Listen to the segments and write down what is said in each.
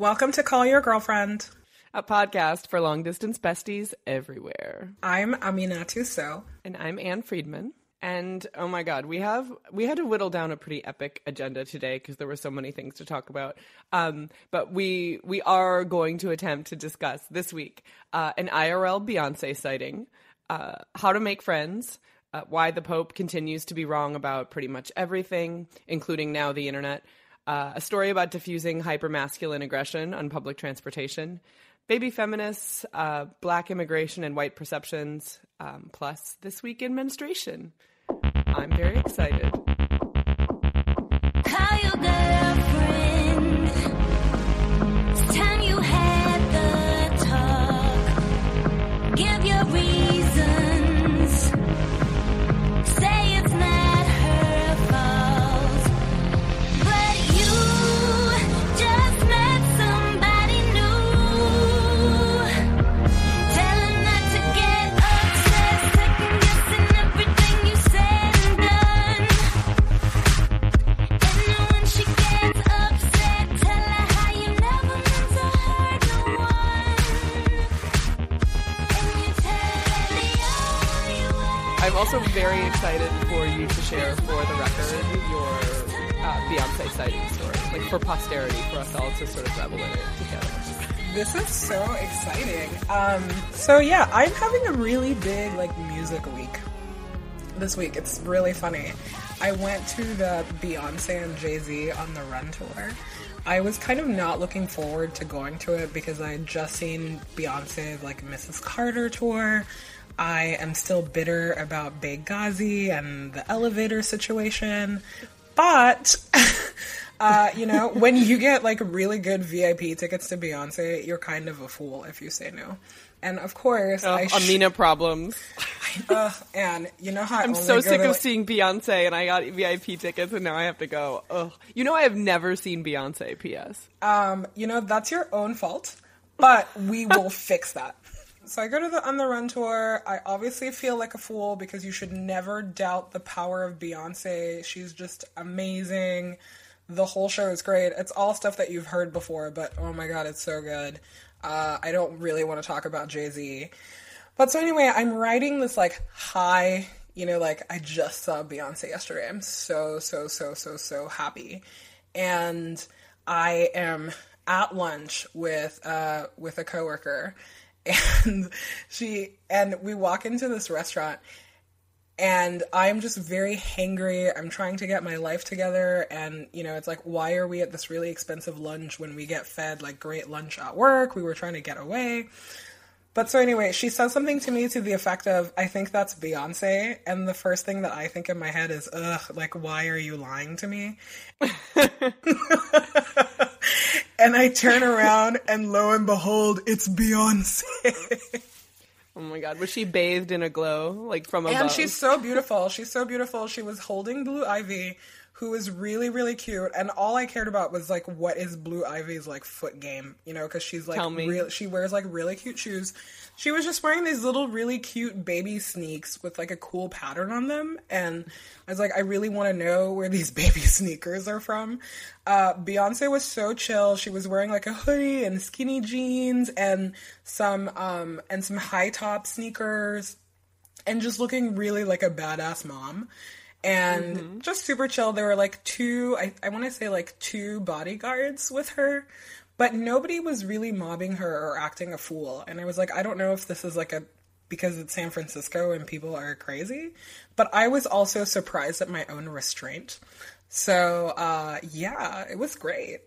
Welcome to Call Your Girlfriend, a podcast for long distance besties everywhere. I'm Amina Sow. And I'm Ann Friedman. And oh my god, we have we had to whittle down a pretty epic agenda today because there were so many things to talk about. Um, but we we are going to attempt to discuss this week uh, an IRL Beyonce sighting, uh, how to make friends, uh, why the Pope continues to be wrong about pretty much everything, including now the internet, uh, a story about diffusing hypermasculine aggression on public transportation, baby feminists, uh, black immigration and white perceptions, um, plus this week in menstruation. I'm very excited. Also very excited for you to share for the record your uh, Beyonce sighting story, like for posterity, for us all to sort of revel in it together. This is so exciting. Um, so yeah, I'm having a really big like music week this week. It's really funny. I went to the Beyonce and Jay Z on the Run tour. I was kind of not looking forward to going to it because I had just seen Beyonce's like Mrs. Carter tour. I am still bitter about Benghazi and the elevator situation. But, uh, you know, when you get like really good VIP tickets to Beyonce, you're kind of a fool if you say no. And of course, oh, I sh- Amina problems. uh, and you know how I'm so sick to, of like, seeing Beyonce, and I got VIP tickets, and now I have to go. Ugh. You know, I have never seen Beyonce. P.S. Um, you know that's your own fault, but we will fix that. So I go to the On the Run tour. I obviously feel like a fool because you should never doubt the power of Beyonce. She's just amazing. The whole show is great. It's all stuff that you've heard before, but oh my god, it's so good. Uh, I don't really want to talk about Jay Z. But so anyway, I'm writing this like high, you know, like I just saw Beyonce yesterday. I'm so, so, so, so, so happy. And I am at lunch with uh, with a coworker and she and we walk into this restaurant and I'm just very hangry. I'm trying to get my life together and you know, it's like why are we at this really expensive lunch when we get fed like great lunch at work? We were trying to get away. But so anyway, she says something to me to the effect of, I think that's Beyonce. And the first thing that I think in my head is, ugh, like, why are you lying to me? and I turn around and lo and behold, it's Beyonce. oh my god, was she bathed in a glow like from above? And she's so beautiful. She's so beautiful. She was holding Blue Ivy, who is really really cute, and all I cared about was like what is Blue Ivy's like foot game, you know, because she's like real. She wears like really cute shoes. She was just wearing these little really cute baby sneaks with like a cool pattern on them, and I was like, I really want to know where these baby sneakers are from. Uh, Beyonce was so chill. She was wearing like a hoodie and skinny jeans and some um and some high top sneakers, and just looking really like a badass mom and mm-hmm. just super chill. There were like two, I, I want to say like two bodyguards with her, but nobody was really mobbing her or acting a fool. And I was like, I don't know if this is like a because it's San Francisco and people are crazy, but I was also surprised at my own restraint. So uh, yeah, it was great.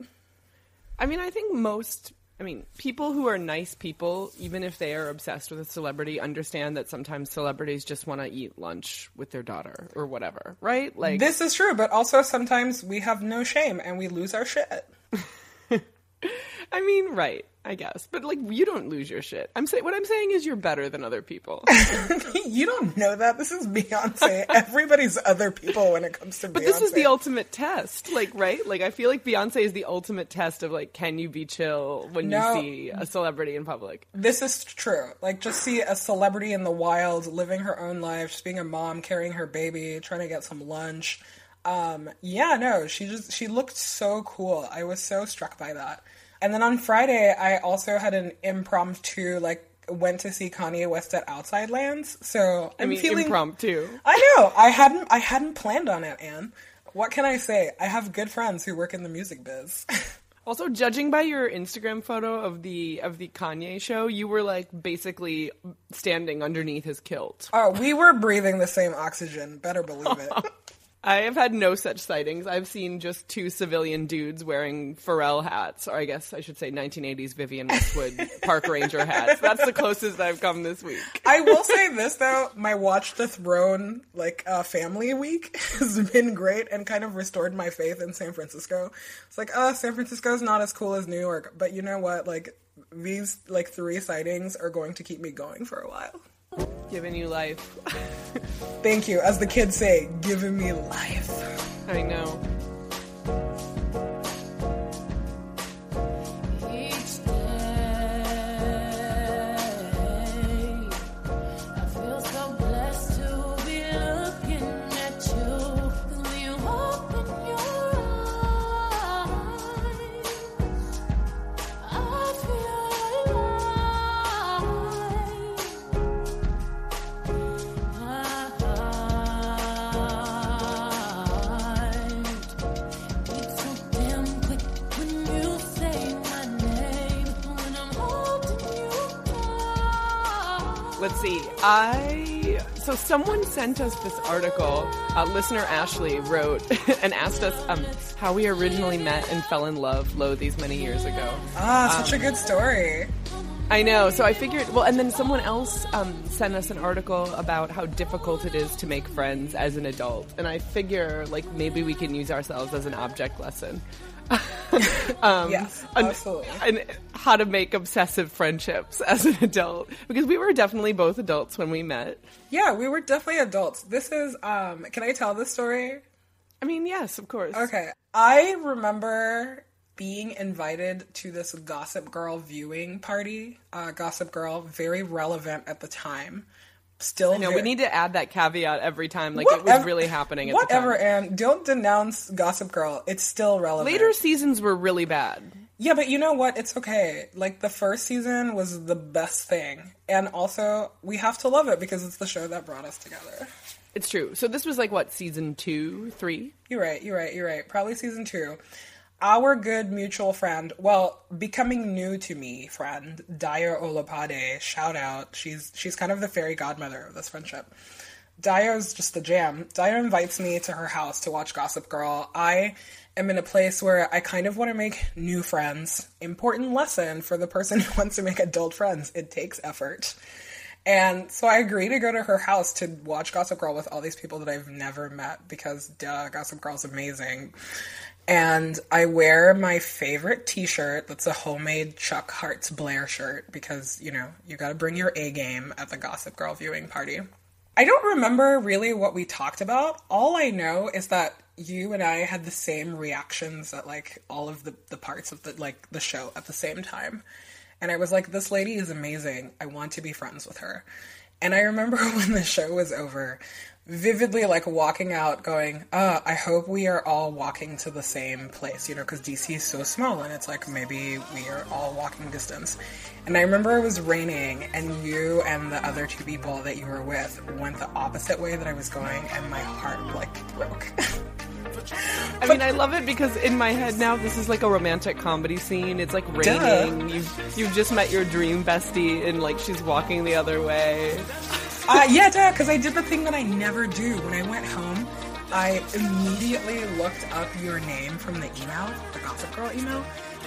I mean, I think most I mean, people who are nice people, even if they are obsessed with a celebrity, understand that sometimes celebrities just want to eat lunch with their daughter or whatever, right? Like This is true, but also sometimes we have no shame and we lose our shit. I mean, right. I guess. But like you don't lose your shit. I'm saying what I'm saying is you're better than other people. you don't know that. This is Beyonce. Everybody's other people when it comes to Beyonce. But this is the ultimate test. Like, right? Like I feel like Beyonce is the ultimate test of like can you be chill when no, you see a celebrity in public? This is true. Like just see a celebrity in the wild living her own life, just being a mom, carrying her baby, trying to get some lunch. Um, yeah, no, she just she looked so cool. I was so struck by that. And then on Friday, I also had an impromptu like went to see Kanye West at Outside Lands. So I'm I mean, feeling impromptu. I know. I hadn't I hadn't planned on it, Anne. What can I say? I have good friends who work in the music biz. Also, judging by your Instagram photo of the of the Kanye show, you were like basically standing underneath his kilt. oh, we were breathing the same oxygen. Better believe it. I have had no such sightings. I've seen just two civilian dudes wearing Pharrell hats, or I guess I should say 1980s Vivienne Westwood park ranger hats. That's the closest I've come this week. I will say this though, my Watch the Throne like uh, family week has been great and kind of restored my faith in San Francisco. It's like, uh, San Francisco's not as cool as New York, but you know what? Like these like three sightings are going to keep me going for a while. Giving you life. Thank you, as the kids say, giving me life. I know. Let's see. I so someone sent us this article. Uh, listener Ashley wrote and asked us um, how we originally met and fell in love. Lo, these many years ago. Ah, such a good story. I know. So I figured, well, and then someone else um, sent us an article about how difficult it is to make friends as an adult. And I figure, like, maybe we can use ourselves as an object lesson. um, Yes, and- And how to make obsessive friendships as an adult. Because we were definitely both adults when we met. Yeah, we were definitely adults. This is um can I tell this story? I mean, yes, of course. Okay. I remember being invited to this Gossip Girl viewing party. Uh, Gossip Girl, very relevant at the time. Still, No, ve- we need to add that caveat every time. Like, it was really happening at Whatever, the time. and don't denounce Gossip Girl. It's still relevant. Later seasons were really bad. Yeah, but you know what? It's okay. Like the first season was the best thing, and also we have to love it because it's the show that brought us together. It's true. So this was like, what, season two, three? You're right. You're right. You're right. Probably season two. Our good mutual friend, well, becoming new to me friend, Dayo Olopade, shout out. She's she's kind of the fairy godmother of this friendship. Dayo's just the jam. Daya invites me to her house to watch Gossip Girl. I am in a place where I kind of want to make new friends. Important lesson for the person who wants to make adult friends. It takes effort. And so I agree to go to her house to watch Gossip Girl with all these people that I've never met because duh, Gossip Girl's amazing. And I wear my favorite t shirt that's a homemade Chuck Hart's Blair shirt because, you know, you gotta bring your A game at the Gossip Girl viewing party. I don't remember really what we talked about. All I know is that you and I had the same reactions at like all of the, the parts of the like the show at the same time. And I was like, this lady is amazing. I want to be friends with her. And I remember when the show was over, vividly like walking out going, uh, I hope we are all walking to the same place, you know, because DC is so small and it's like maybe we are all walking distance. And I remember it was raining and you and the other two people that you were with went the opposite way that I was going and my heart like broke. I mean, I love it because in my head now, this is like a romantic comedy scene. It's like raining. You've you've just met your dream bestie, and like she's walking the other way. Uh, yeah, duh, because I did the thing that I never do. When I went home, I immediately looked up your name from the email, the Gossip Girl email,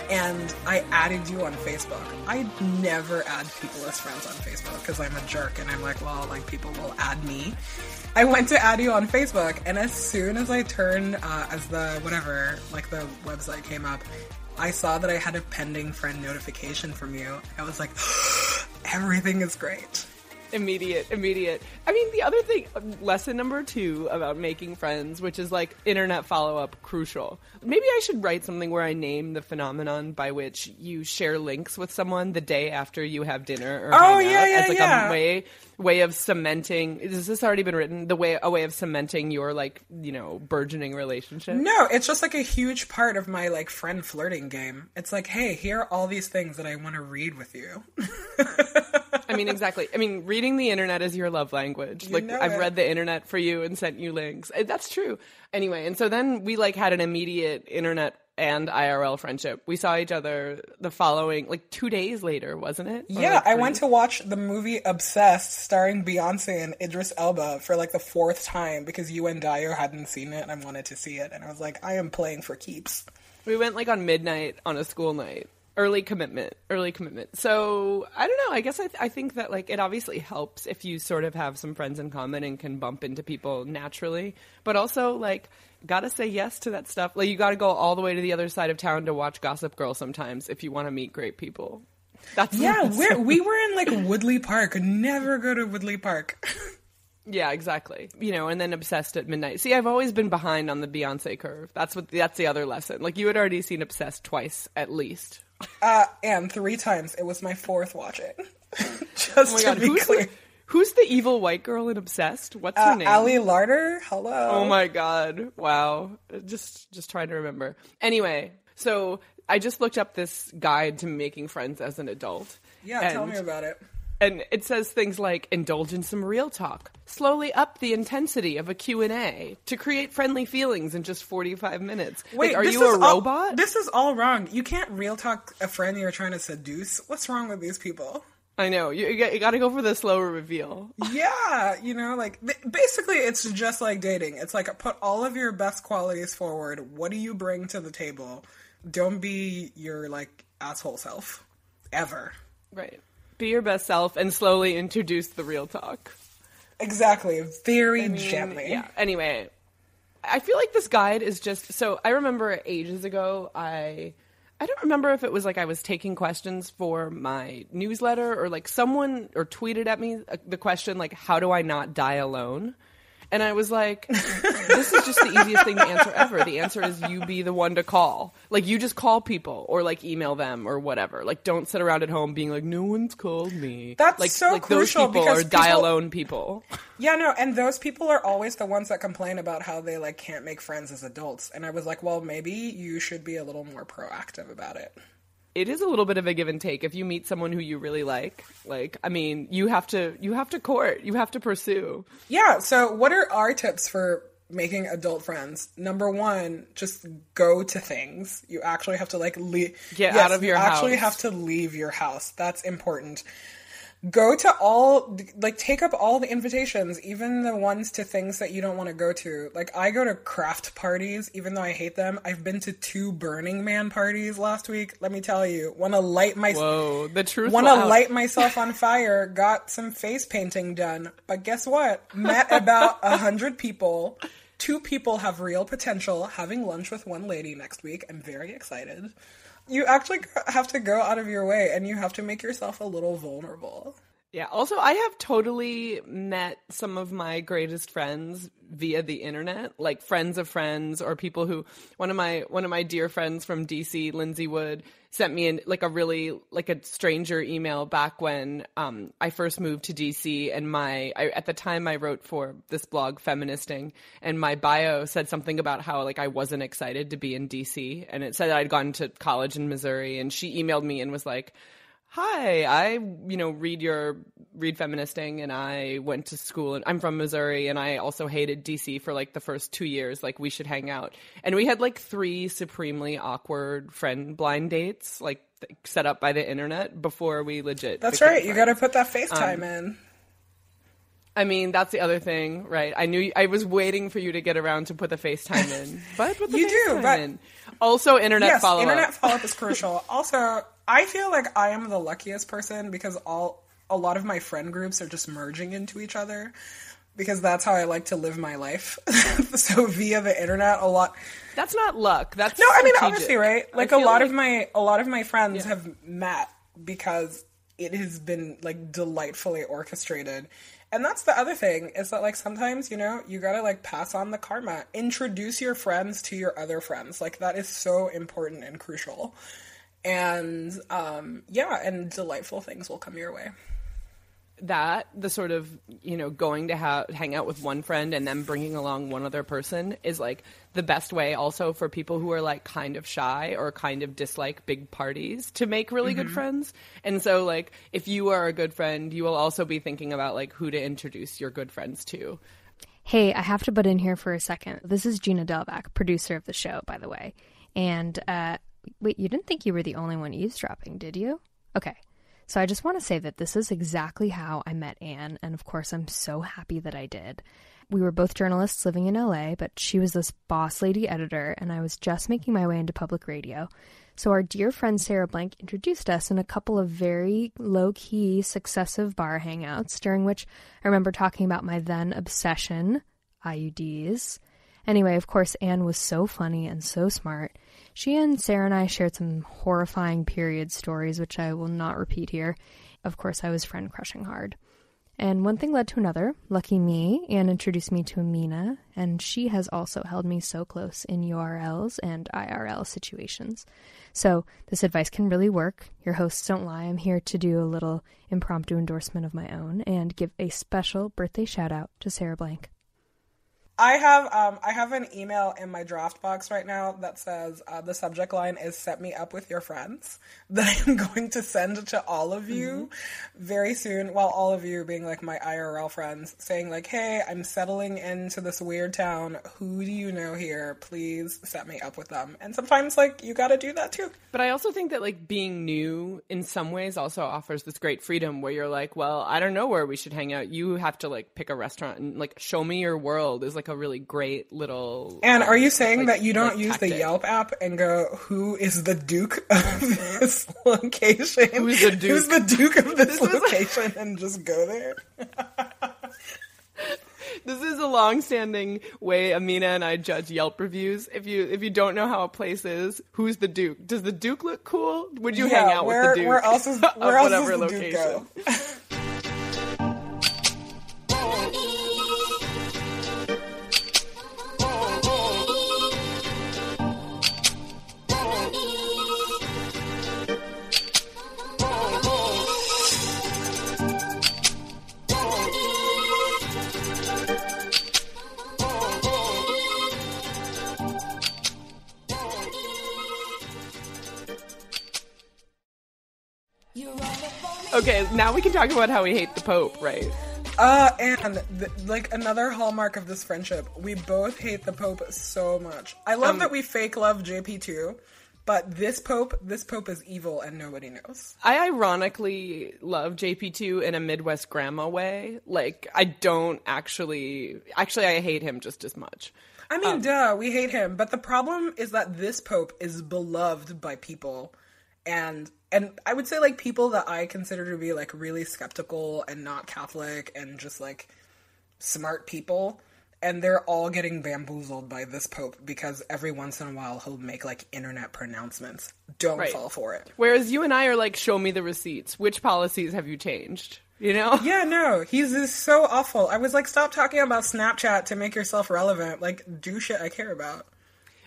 and I added you on Facebook. I never add people as friends on Facebook because I'm a jerk and I'm like, well, like people will add me. I went to add you on Facebook, and as soon as I turned, uh, as the whatever, like the website came up, I saw that I had a pending friend notification from you. I was like, everything is great. Immediate, immediate. I mean, the other thing, lesson number two about making friends, which is like internet follow up, crucial. Maybe I should write something where I name the phenomenon by which you share links with someone the day after you have dinner or Oh, yeah, yeah, as like yeah. a way way of cementing. Has this already been written? The way a way of cementing your like you know burgeoning relationship. No, it's just like a huge part of my like friend flirting game. It's like, hey, here are all these things that I want to read with you. I mean, exactly. I mean, reading the internet is your love language. like, I've it. read the internet for you and sent you links. That's true. Anyway, and so then we like had an immediate internet and IRL friendship. We saw each other the following, like two days later, wasn't it? Or, Yeah, like, I went to watch the movie Obsessed starring Beyonce and Idris Elba for like the fourth time because you and Dayo hadn't seen it and I wanted to see it. And I was like, I am playing for keeps. We went like on midnight on a school night. Early commitment, early commitment. So I don't know. I guess I, th- I think that like it obviously helps if you sort of have some friends in common and can bump into people naturally. But also like gotta say yes to that stuff. Like you gotta go all the way to the other side of town to watch Gossip Girl sometimes if you want to meet great people. That's Yeah, we're, we were in like Woodley Park. Never go to Woodley Park. yeah, exactly. You know, and then obsessed at midnight. See, I've always been behind on the Beyonce curve. That's what that's the other lesson. Like you had already seen obsessed twice at least. Uh, and three times. It was my fourth watching. Just Oh to god, be clear. the, who's the evil white girl in Obsessed? What's her Uh, name? Ali Larter, hello. Oh my god! Wow, just just trying to remember. Anyway, so I just looked up this guide to making friends as an adult. Yeah, tell me about it. And it says things like indulge in some real talk, slowly up the intensity of a Q&A to create friendly feelings in just 45 minutes. Wait, like, are you a all- robot? this is all wrong. You can't real talk a friend you're trying to seduce. What's wrong with these people? I know. You, you got to go for the slower reveal. Yeah, you know, like basically it's just like dating. It's like put all of your best qualities forward. What do you bring to the table? Don't be your like asshole self ever. Right. Be your best self and slowly introduce the real talk. Exactly, very I mean, gently. Yeah. Anyway, I feel like this guide is just so. I remember ages ago, I I don't remember if it was like I was taking questions for my newsletter or like someone or tweeted at me uh, the question like, "How do I not die alone?" And I was like, this is just the easiest thing to answer ever. The answer is you be the one to call. Like you just call people or like email them or whatever. Like don't sit around at home being like, no one's called me. That's like, so like crucial those people because are die people- alone people. Yeah, no, and those people are always the ones that complain about how they like can't make friends as adults. And I was like, well, maybe you should be a little more proactive about it. It is a little bit of a give and take if you meet someone who you really like like i mean you have to you have to court you have to pursue Yeah, so what are our tips for making adult friends? Number one, just go to things. You actually have to like leave Get out of your house. actually have to leave your house. That's important. Go to all like take up all the invitations, even the ones to things that you don't want to go to. Like I go to craft parties even though I hate them. I've been to two Burning Man parties last week. Let me tell you, want to light my whoa the truth want to light myself on fire got some face painting done but guess what met about a hundred people two people have real potential having lunch with one lady next week i'm very excited you actually have to go out of your way and you have to make yourself a little vulnerable Yeah. Also, I have totally met some of my greatest friends via the internet, like friends of friends or people who one of my one of my dear friends from DC, Lindsay Wood, sent me in like a really like a stranger email back when um I first moved to DC and my I, at the time I wrote for this blog Feministing and my bio said something about how like I wasn't excited to be in DC and it said I'd gone to college in Missouri and she emailed me and was like hi i you know read your read feministing and i went to school and i'm from missouri and i also hated dc for like the first two years like we should hang out. And we had like three supremely awkward friend blind dates like th- set up by the internet before we legit that's right you gotta put that facetime um, in. I mean, that's the other thing, right? I knew I was waiting for you to get around to put the FaceTime in, but You do, FaceTime but- in. Also, internet yes follow internet follow-up is crucial. Also i feel like i am the luckiest person because all a lot of my friend groups are just merging into each other because that's how i like to live my life so via the internet a lot That's not luck. That's No, I mean strategic. obviously, right? Like a lot of my a lot of my friends Yeah. have met because it has been like delightfully orchestrated. And that's the other thing is that like sometimes, you know, you gotta like pass on the karma. Introduce your friends to your other friends. Like that is so important and crucial. And um yeah, and delightful things will come your way. that the sort of you know going to ha- hang out with one friend and then bringing along one other person is like the best way also for people who are like kind of shy or kind of dislike big parties to make really good friends and so like if you are a good friend you will also be thinking about like who to introduce your good friends to Hey, I have to butt in here for a second. This is Gina Delvac, producer of the show, by the way. And uh, wait, you didn't think you were the only one eavesdropping, did you? Okay. So I just want to say that this is exactly how I met Anne, and of course, I'm so happy that I did. We were both journalists living in LA, but she was this boss lady editor, and I was just making my way into public radio. So our dear friend Sarah Blank introduced us in a couple of very low key successive bar hangouts, during which I remember talking about my then obsession, IUDs. Anyway, of course, Anne was so funny and so smart. She and Sarah and I shared some horrifying period stories, which I will not repeat here. Of course, I was friend crushing hard. And one thing led to another. Lucky me, Anne introduced me to Amina, and she has also held me so close in URLs and IRL situations. So this advice can really work. Your hosts don't lie. I'm here to do a little impromptu endorsement of my own and give a special birthday shout out to Sarah Blank. I have um I have an email in my draft box right now that says uh, the subject line is "Set me up with your friends" that I'm going to send to all of you very soon. While all of you being like my IRL friends, saying like, "Hey, I'm settling into this weird town. Who do you know here? Please set me up with them." And sometimes like you got to do that too. But I also think that like being new in some ways also offers this great freedom where you're like, well, I don't know where we should hang out. You have to like pick a restaurant and like show me your world is like a really great little. And are you um, saying like- that you don't like use the. Yelp app and go, "Who is the Duke of this location? Who's the Duke?" Who's the Duke of this, This is- location?" and just go there. This is a long-standing way Amina and I judge Yelp reviews. If you if you don't know how a place is, who's the Duke? Does the Duke look cool? Would you hang out where, with the Duke? Where else is of where else whatever does the location? Duke go? Talk about how we hate the Pope, right? Uh, and th- like another hallmark of this friendship, we both hate the Pope so much. I love Um, that we fake love JP too, but this Pope, this Pope is evil and nobody knows. I ironically love JP2 in a Midwest grandma way. Like, I don't actually. Actually, I hate him just as much. I Um, mean, duh, we hate him, but the problem is that this Pope is beloved by people, and and I would say like people that I consider to be like really skeptical and not Catholic and just like smart people, and they're all getting bamboozled by this Pope because every once in a while he'll make like internet pronouncements. Don't Right. fall for it. Whereas you and I are like, show me the receipts. Which policies have you changed? You know? Yeah, no, he's is so awful. I was like, stop talking about Snapchat to make yourself relevant. Like, do shit I care about.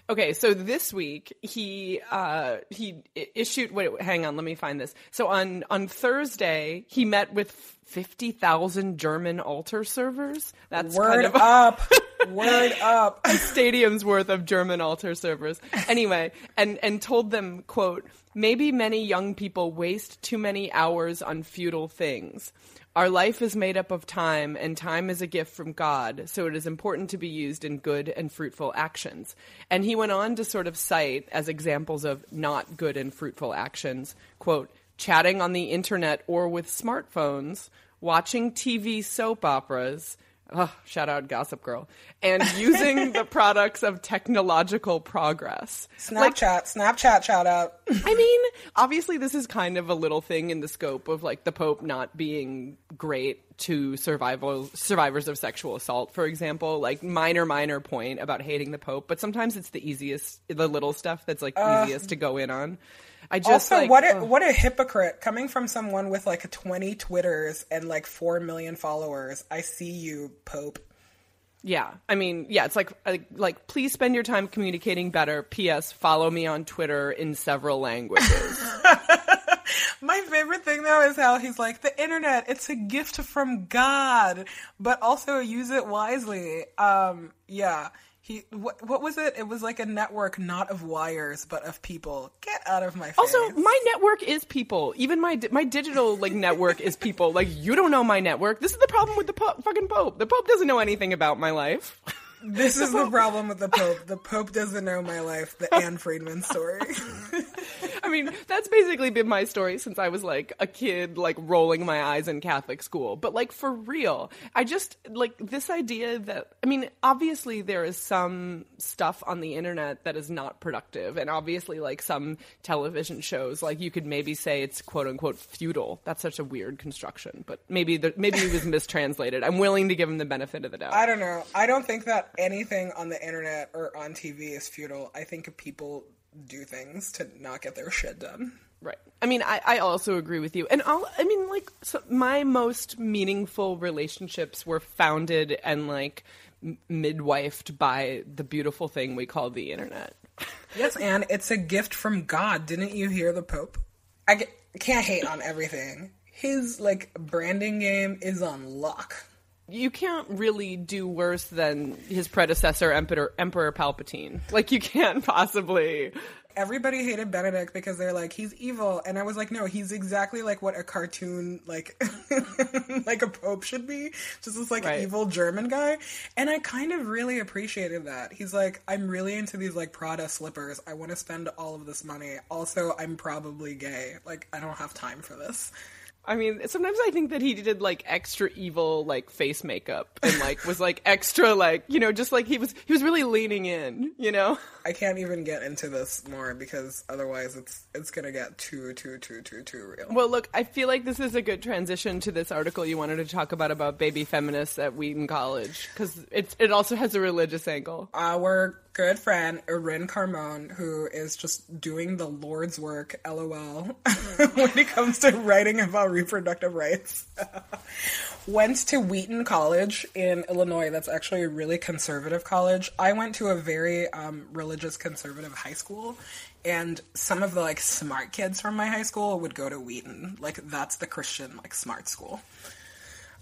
Okay, so this week he uh, he issued. Wait, hang on, let me find this. So on on Thursday he met with fifty thousand German altar servers. That's Word kind of up, word up. A stadium's worth of German altar servers. Anyway, and and told them, quote, maybe many young people waste too many hours on futile things. Our life is made up of time, and time is a gift from God, so it is important to be used in good and fruitful actions. And he went on to sort of cite as examples of not good and fruitful actions, quote, chatting on the internet or with smartphones, watching TV soap operas, Oh, shout out Gossip Girl. And using the products of technological progress. Snapchat, Snapchat shout out. I mean, obviously, this is kind of a little thing in the scope of like the Pope not being great to survival survivors of sexual assault, for example. Like minor, minor point about hating the Pope, but sometimes it's the easiest, the little stuff that's like uh, easiest to go in on. I just also, like, what a ugh. what a hypocrite coming from someone with like 20 Twitters and like 4 million followers. I see you, Pope. Yeah, I mean, yeah, it's like, like like please spend your time communicating better. P.S. Follow me on Twitter in several languages. My favorite thing though is how he's like the internet. It's a gift from God, but also use it wisely. Um, yeah. He what, what was it? It was like a network not of wires but of people. Get out of my face. also, my network is people. Even my my digital like network is people. Like you don't know my network. This is the problem with the po- fucking pope. The pope doesn't know anything about my life. this is the problem with the Pope. The Pope doesn't know my life. The Anne Friedman story. I mean, that's basically been my story since I was like a kid, like rolling my eyes in Catholic school. But like for real, I just like this idea that, I mean, obviously there is some stuff on the internet that is not productive. And obviously, like some television shows, like you could maybe say it's quote unquote feudal. That's such a weird construction, but maybe, the, maybe it was mistranslated. I'm willing to give him the benefit of the doubt. I don't know. I don't think that anything on the internet or on TV is futile. I think people do things to not get their shit done. Right. I mean, I, I also agree with you. And all, I mean, like, so my most meaningful relationships were founded and, like, m- midwifed by the beautiful thing we call the internet. Yes, Anne, it's a gift from God. Didn't you hear the Pope? I get, can't hate on everything. His like branding game is on lock. You can't really do worse than his predecessor, Emperor, Emperor Palpatine. Like, you can't possibly. Everybody hated Benedict because they're like he's evil, and I was like, no, he's exactly like what a cartoon like like a pope should be, just this like Right. evil German guy. And I kind of really appreciated that. He's like, I'm really into these like Prada slippers. I want to spend all of this money. Also, I'm probably gay. Like, I don't have time for this. I mean, sometimes I think that he did like extra evil like face makeup and like was like extra like you know just like he was he was really leaning in, you know. I can't even get into this more because otherwise it's it's gonna get too too too too too real. Well, look, I feel like this is a good transition to this article you wanted to talk about about baby feminists at Wheaton College because it it also has a religious angle. Our good friend Erin Carmon, who is just doing the Lord's work, lol, when it comes to writing about reproductive rights, went to Wheaton College in Illinois. That's actually a really conservative college. I went to a very um, religious conservative high school. And some of the like smart kids from my high school would go to Wheaton. Like that's the Christian like smart school.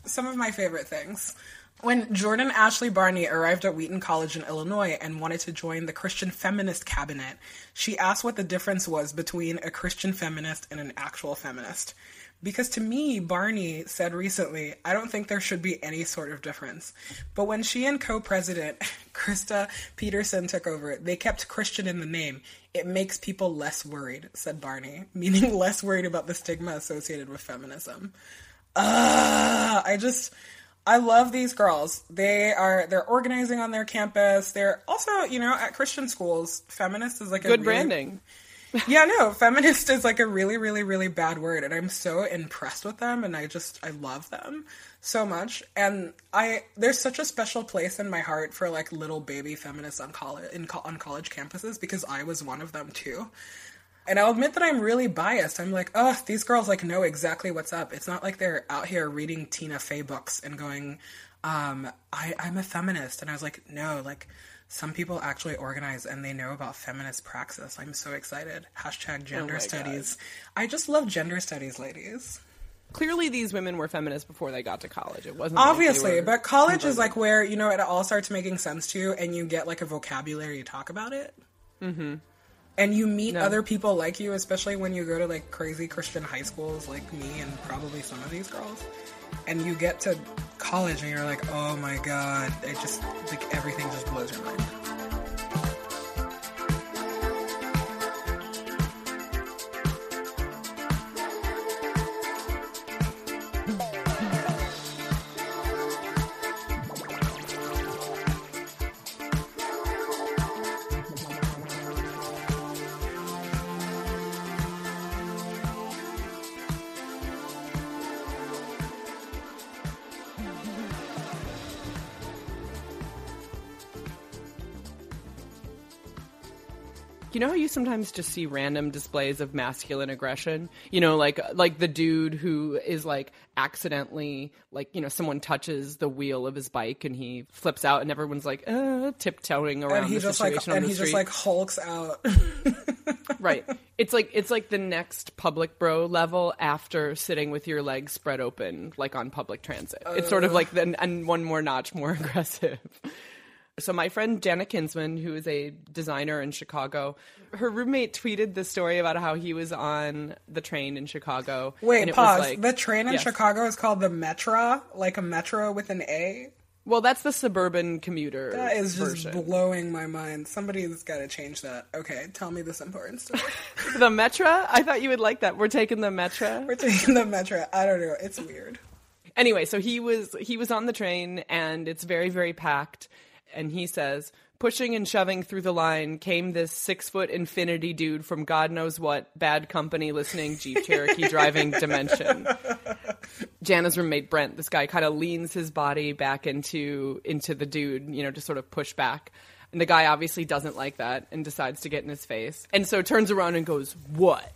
Some of my favorite things. When Jordan Ashley Barney arrived at Wheaton College in Illinois and wanted to join the Christian feminist cabinet, she asked what the difference was between a Christian feminist and an actual feminist. Because to me, Barney said recently, I don't think there should be any sort of difference. But when she and co president Krista Peterson took over, they kept Christian in the name. It makes people less worried, said Barney, meaning less worried about the stigma associated with feminism. Ah, I just I love these girls. They are they're organizing on their campus. They're also, you know, at Christian schools, feminist is like a Good really- branding. yeah, no, feminist is like a really, really, really bad word, and I'm so impressed with them, and I just I love them so much, and I there's such a special place in my heart for like little baby feminists on college in on college campuses because I was one of them too. And I'll admit that I'm really biased. I'm like, oh, these girls like know exactly what's up. It's not like they're out here reading Tina Fey books and going, um, I, I'm a feminist. And I was like, no, like some people actually organize and they know about feminist praxis. I'm so excited. Hashtag gender my studies. I just love gender studies, ladies. Clearly, these women were feminists before they got to college. It wasn't Obviously, were- but college is like where, you know, it all starts making sense to you and you get like a vocabulary to talk about it. Mm-hmm. And you meet No. other people like you, especially when you go to like crazy Christian high schools like me and probably some of these girls. And you get to college and you're like, oh my god, it just, like everything just blows your mind. You know how you sometimes just see random displays of masculine aggression? You know, like like the dude who is like accidentally like, you know, someone touches the wheel of his bike and he flips out and everyone's like, uh, tiptoeing around and he the just like and he street. just like hulks out. right. It's like it's like the next public bro level after sitting with your legs spread open like on public transit. It's sort of like then and one more notch more aggressive. So my friend Jana Kinsman, who is a designer in Chicago, her roommate tweeted the story about how he was on the train in Chicago. and Wait, pause. like- the train in Yes. Chicago is called the Metra, like a metro with an A. Well, that's the suburban commuter. That is just version. blowing my mind. Somebody's got to change that. Okay, tell me this important story. the Metra. I thought you would like that. We're taking the Metra. We're taking the Metra. I don't know. It's weird. anyway, so he was he was on the train and it's very very packed, and he says pushing and shoving through the line came this six foot infinity dude from God knows what bad company listening Jeep Cherokee driving dimension. Jana's roommate Brent, this guy kind of leans his body back into into the dude, you know, to sort of push back. And the guy obviously doesn't like that and decides to get in his face. And so turns around and goes, "What?"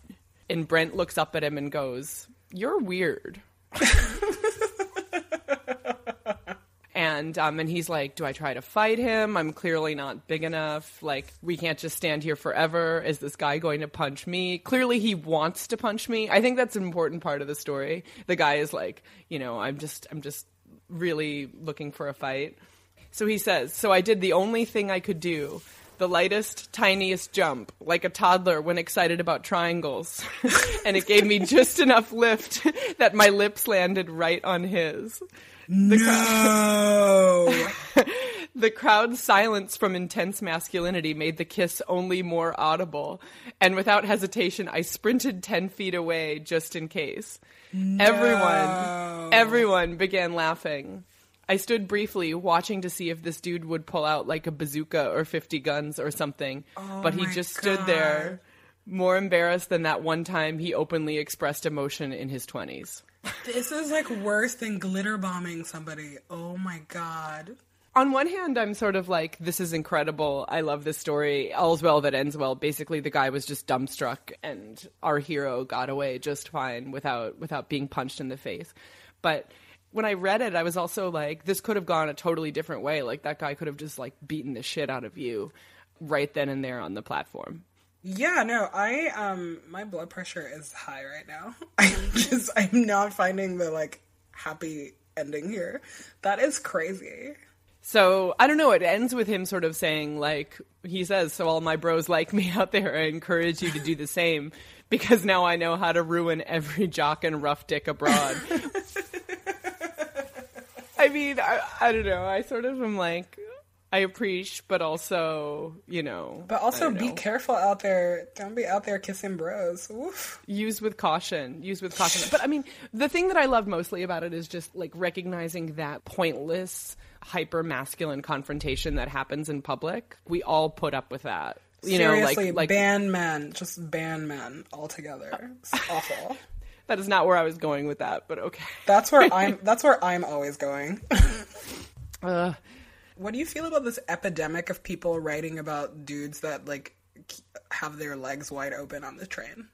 And Brent looks up at him and goes, "You're weird." and um, and he's like, "Do I try to fight him? I'm clearly not big enough. Like, we can't just stand here forever. Is this guy going to punch me? Clearly, he wants to punch me. I think that's an important part of the story. The guy is like, you know, I'm just, I'm just really looking for a fight. So he says, so I did the only thing I could do." The lightest, tiniest jump, like a toddler when excited about triangles. and it gave me just enough lift that my lips landed right on his. No. The crowd's silence from intense masculinity made the kiss only more audible, and without hesitation, I sprinted 10 feet away just in case. Everyone, everyone began laughing. I stood briefly watching to see if this dude would pull out like a bazooka or 50 guns or something, oh but he just stood there, more embarrassed than that one time he openly expressed emotion in his 20s. This is like worse than glitter bombing somebody. Oh my god. on one hand, I'm sort of like, this is incredible. I love this story. All's well that ends well. Basically, the guy was just dumbstruck, and our hero got away just fine without without being punched in the face. But when I read it, I was also like, this could have gone a totally different way. Like that guy could have just like beaten the shit out of you right then and there on the platform. Yeah, no, I um my blood pressure is high right now. I'm just I'm not finding the like happy ending here. That is crazy. So I don't know. It ends with him sort of saying, like he says, "So all my bros like me out there. I encourage you to do the same because now I know how to ruin every jock and rough dick abroad." I mean, I, I don't know. I sort of am like, I appreciate, but also, you know, But also be know. careful out there. Don't be out there kissing bros. Oof. use with caution use with caution but i mean the thing that i love mostly about it is just like recognizing that pointless hyper masculine confrontation that happens in public we all put up with that you Seriously, know like like ban men. Just ban men altogether. It's awful. that is not where i was going with that but okay That's where I'm that's where I'm always going. uh, What do you feel about this epidemic of people writing about dudes that like have their legs wide open on the train?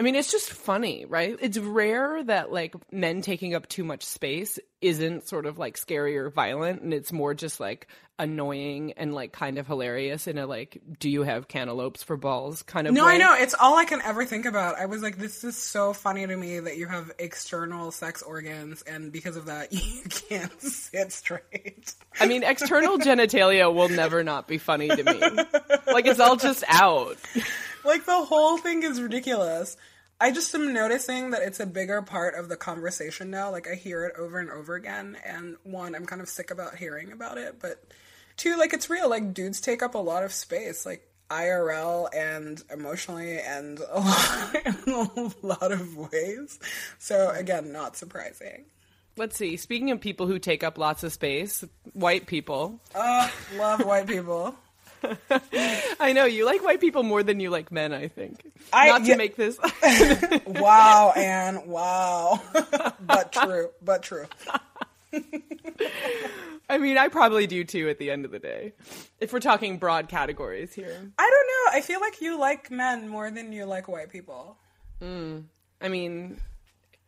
I mean, it's just funny, right? It's rare that like men taking up too much space isn't sort of like scary or violent, and it's more just like annoying and like kind of hilarious in a like, do you have cantaloupes for balls kind of No, way. I know. It's all I can ever think about. I was like, this is so funny to me that you have external sex organs, and because of that, you can't sit straight. I mean, external genitalia will never not be funny to me. Like it's all just out. Like, the whole thing is ridiculous. I just am noticing that it's a bigger part of the conversation now. Like, I hear it over and over again, and one, I'm kind of sick about hearing about it, but two, like, it's real. Like, dudes take up a lot of space. Like, IRL and emotionally and a lot, in a lot of ways. So again, not surprising. Let's see. Speaking of people who take up lots of space, white people. Uh, love white people. I know you like white people more than you like men. I think. I- Not to yeah. make this. Wow, Anne. Wow. but true. But true. I mean, I probably do too at the end of the day. If we're talking broad categories here. I don't know. I feel like you like men more than you like white people. Hmm, I mean,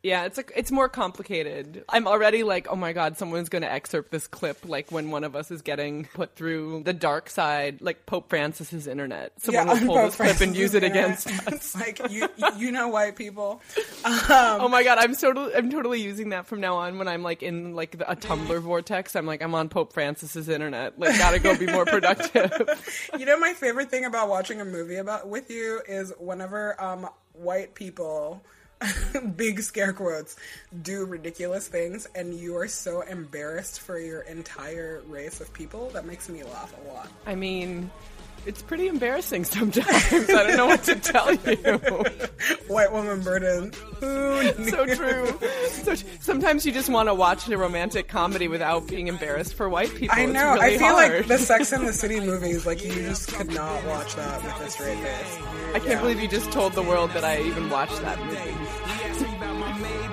yeah, it's like it's more complicated. I'm already like, oh my god, someone's going to excerpt this clip like when one of us is getting put through the dark side, like Pope Francis's internet. Someone will on pull Pope this clip and use it against us. Like you, you know, white people. Oh my god, I'm totally I'm totally using that from now on when I'm like in like the, a Tumblr vortex. I'm like I'm on Pope Francis's internet. Like gotta go be more productive. You know, my favorite thing about watching a movie about with you is whenever um, white people, big scare quotes, do ridiculous things, and you are so embarrassed for your entire race of people. That makes me laugh a lot. I mean, it's pretty embarrassing sometimes. I don't know what to tell you. White woman burden. So true. So tr- sometimes you just want to watch a romantic comedy without being embarrassed for white people. I know. really I feel hard. like the Sex and the City movies, like you just could not watch that with a straight face. I can't believe you just told the world that I even watched that movie.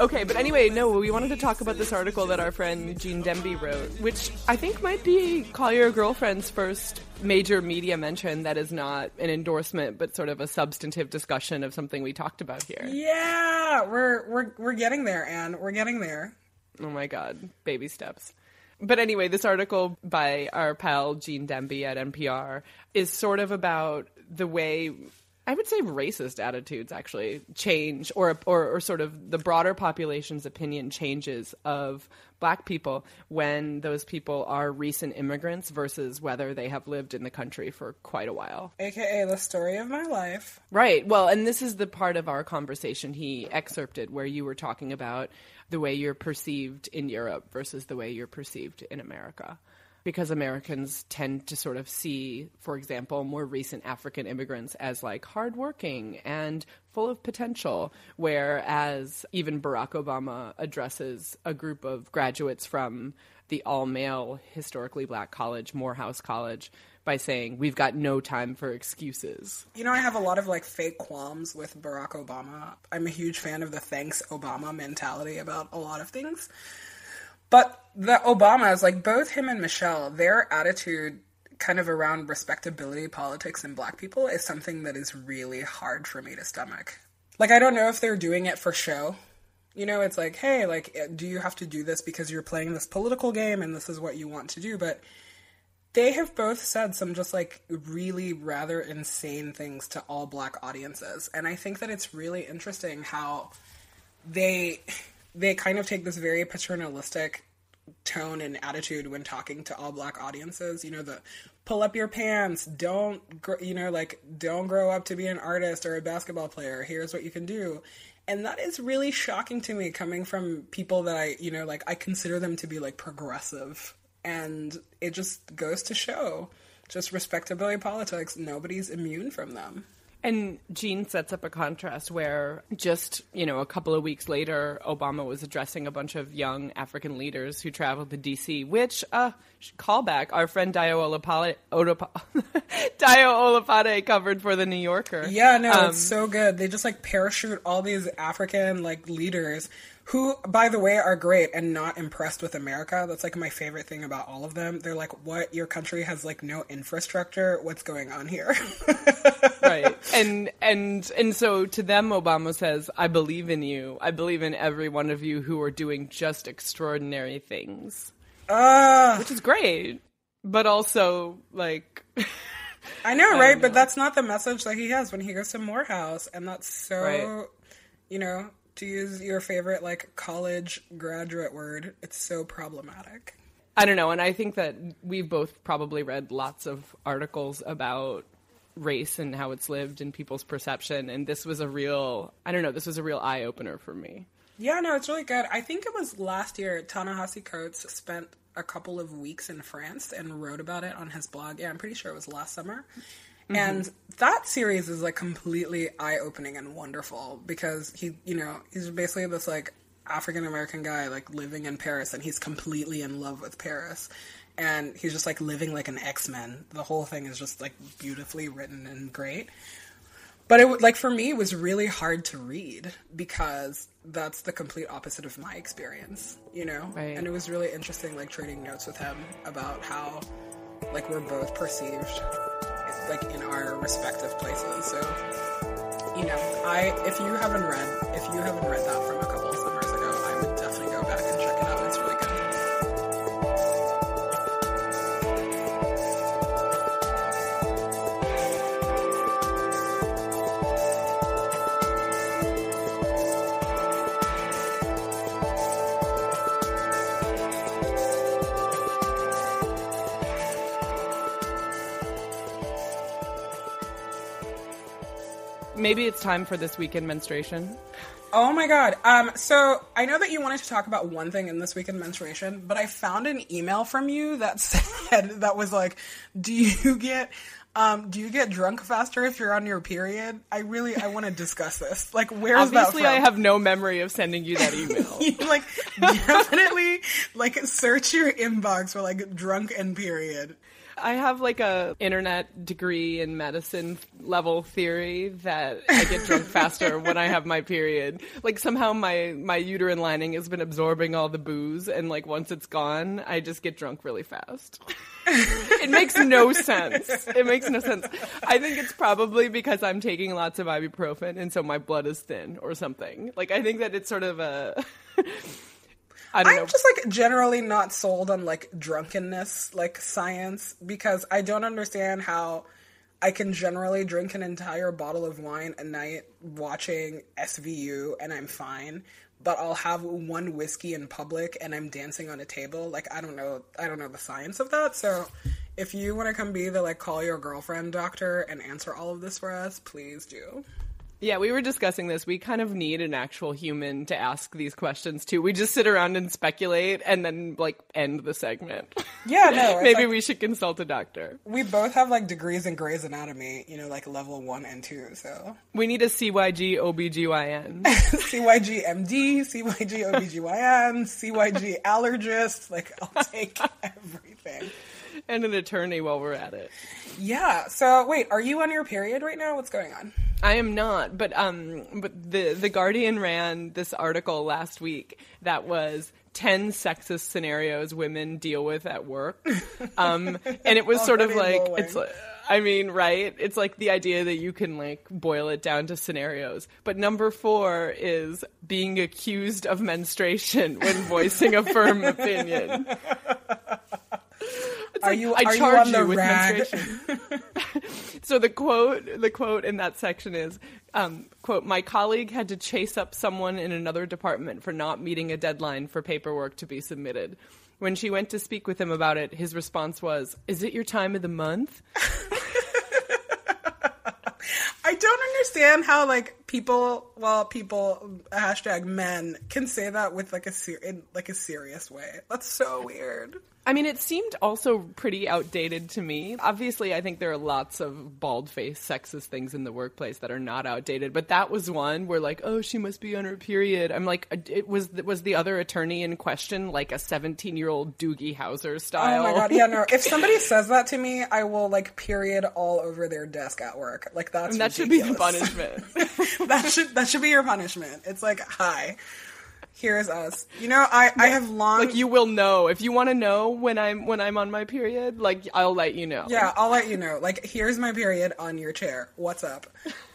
Okay, but anyway, no, we wanted to talk about this article that our friend Gene Demby wrote, which I think might be Call Your Girlfriend's first major media mention that is not an endorsement, but sort of a substantive discussion of something we talked about here. Yeah, we're we're we're getting there, Ann. We're getting there. Oh my god, baby steps. But anyway, this article by our pal Gene Demby at NPR is sort of about the way I would say racist attitudes actually change, or, or or sort of the broader population's opinion changes of black people when those people are recent immigrants versus whether they have lived in the country for quite a while. AKA the story of my life. Right. Well, and this is the part of our conversation he excerpted where you were talking about the way you're perceived in Europe versus the way you're perceived in America. Because Americans tend to sort of see, for example, more recent African immigrants as like hardworking and full of potential, whereas even Barack Obama addresses a group of graduates from the all male, historically black college, Morehouse College, by saying, We've got no time for excuses. You know, I have a lot of like fake qualms with Barack Obama. I'm a huge fan of the thanks Obama mentality about a lot of things. But the Obamas, like both him and Michelle, their attitude kind of around respectability politics and black people is something that is really hard for me to stomach. Like, I don't know if they're doing it for show. You know, it's like, hey, like, eh, do you have to do this because you're playing this political game and this is what you want to do? But they have both said some just like really rather insane things to all black audiences and i think that it's really interesting how they they kind of take this very paternalistic tone and attitude when talking to all black audiences. You know the pull up your pants. Don't gr- you know like don't grow up to be an artist or a basketball player. Here's what you can do. And that is really shocking to me coming from people that i you know like i consider them to be like progressive. And it just goes to show just respectability politics. Nobody's immune from them And Gene sets up a contrast where just, you know, a couple of weeks later, Obama was addressing a bunch of young African leaders who traveled to D.C., which, uh, callback, our friend Dayo Olapale, Olapa, Dayo Olopade covered for The New Yorker. yeah no Um, it's so good. They just like parachute all these african like leaders who by the way are great and not impressed with america. That's like my favorite thing about all of them. They're like what your country has like no infrastructure. What's going on here? Right. And and and so to them obama says i believe in you. I believe in every one of you who are doing just extraordinary things Ah. which is great but also like I know, right? But that's not the message that he has when he goes to Morehouse, and that's so, Right. you know, to use your favorite like college graduate word, it's so problematic. I don't know, and I think that we've both probably read lots of articles about race and how it's lived in people's perception, and this was a real I don't know, this was a real eye opener for me. Yeah, no, it's really good. I think it was last year. Ta-Nehisi Coates spent a couple of weeks in France and wrote about it on his blog. Yeah, I'm pretty sure it was last summer. Mm-hmm. And that series is like completely eye opening and wonderful because he, you know, he's basically this like African American guy like living in Paris and he's completely in love with Paris. And he's just like living like an X Men. The whole thing is just like beautifully written and great. But it would like for me it was really hard to read because that's the complete opposite of my experience, you know. Right. And it was really interesting like trading notes with him about how like we're both perceived like in our respective places. So you know, I if you haven't read if you haven't read that from a couple Maybe it's time for this weekend menstruation. Oh my god. Um so I know that you wanted to talk about one thing in this week in menstruation, but I found an email from you that said that was like, do you get um do you get drunk faster if you're on your period? I really I want to discuss this. Like where's Obviously, that I have no memory of sending you that email. you like definitely like search your inbox for like drunk and period. I have like a internet degree in medicine level theory that I get drunk faster when I have my period. Like somehow my my uterine lining has been absorbing all the booze and like once it's gone, I just get drunk really fast. it makes no sense. It makes no sense. I think it's probably because I'm taking lots of ibuprofen and so my blood is thin or something. Like I think that it's sort of a I don't I'm know. just like generally not sold on like drunkenness, like science, because I don't understand how I can generally drink an entire bottle of wine a night watching SVU and I'm fine, but I'll have one whiskey in public and I'm dancing on a table. Like I don't know, I don't know the science of that. So if you want to come be the like call your girlfriend doctor and answer all of this for us, please do. Yeah, we were discussing this. We kind of need an actual human to ask these questions to. We just sit around and speculate and then like end the segment. Yeah, no, Maybe like- we should consult a doctor. We both have like degrees in Grey's Anatomy, you know, like level one and two. So We need a CYG OBGYN CYG MD, CYG OBGYN, CYG allergist. Like, I'll take everything. and an attorney while we're at it. Yeah. So, wait, are you on your period right now? What's going on? I am not, but um, but the the Guardian ran this article last week that was. 10 sexist scenarios women deal with at work. Um, and it was sort of like, rolling. it's I mean, right? It's like the idea that you can like boil it down to scenarios. But number four is being accused of menstruation when voicing a firm opinion. It's Are like, you- I are you charge on the with rag? menstruation. so the quote, the quote in that section is, um, "quote My colleague had to chase up someone in another department for not meeting a deadline for paperwork to be submitted." When she went to speak with him about it, his response was, "Is it your time of the month?" I don't understand how, like, people, well, people, hashtag men, can say that with, like, a, ser- in, like, a serious way. That's so weird. I mean, it seemed also pretty outdated to me. Obviously, I think there are lots of bald-faced sexist things in the workplace that are not outdated, but that was one where like, oh, she must be on her period. I'm like, uh, it was was the other attorney in question like a 17-year-old Doogie Howser style? Oh my god, yeah, no. If somebody says that to me, I will, like, period all over their desk at work. Like, that's And that should be the punishment. that should that should be your punishment. It's like, hi, here's us. You know, I I have long like you will know if you want to know when I'm when I'm on my period. Like I'll let you know. Yeah, I'll let you know. Like, here's my period on your chair. What's up?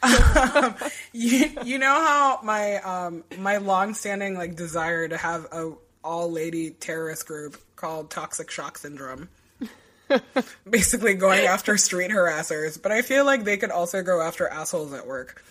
um, you, you know how my um my long-standing like desire to have a all-lady terrorist group called Toxic Shock Syndrome. Basically going after street harassers, but I feel like they could also go after assholes at work.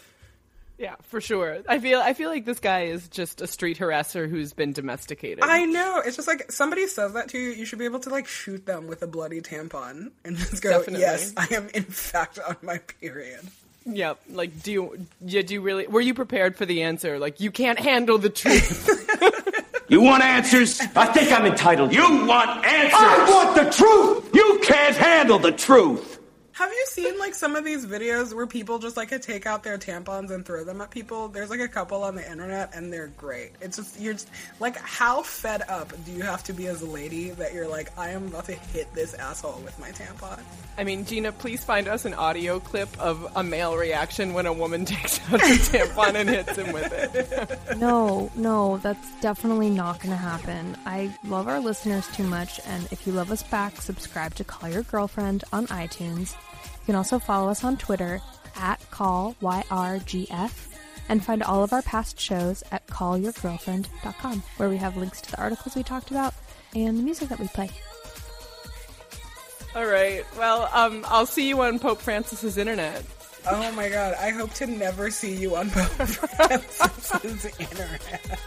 Yeah, for sure. I feel I feel like this guy is just a street harasser who's been domesticated. I know. It's just like somebody says that to you, you should be able to like shoot them with a bloody tampon and just go, Definitely. "Yes, I am in fact on my period." Yep. Like, do you, yeah, do you really, were you prepared for the answer? Like, you can't handle the truth. You want answers? I think I'm entitled. You want answers? I want the truth! You can't handle the truth! Have you seen like some of these videos where people just like take out their tampons and throw them at people? There's like a couple on the internet and they're great. It's just you're just, like how fed up do you have to be as a lady that you're like I am about to hit this asshole with my tampon? I mean, Gina, please find us an audio clip of a male reaction when a woman takes out a tampon and hits him with it. No, no, that's definitely not going to happen. I love our listeners too much, and if you love us back, subscribe to Call Your Girlfriend on iTunes. You can also follow us on Twitter at CallYRGF and find all of our past shows at callyourgirlfriend.com, where we have links to the articles we talked about and the music that we play. All right. Well, um, I'll see you on Pope Francis's internet. Oh my god, I hope to never see you on Pope Francis's internet.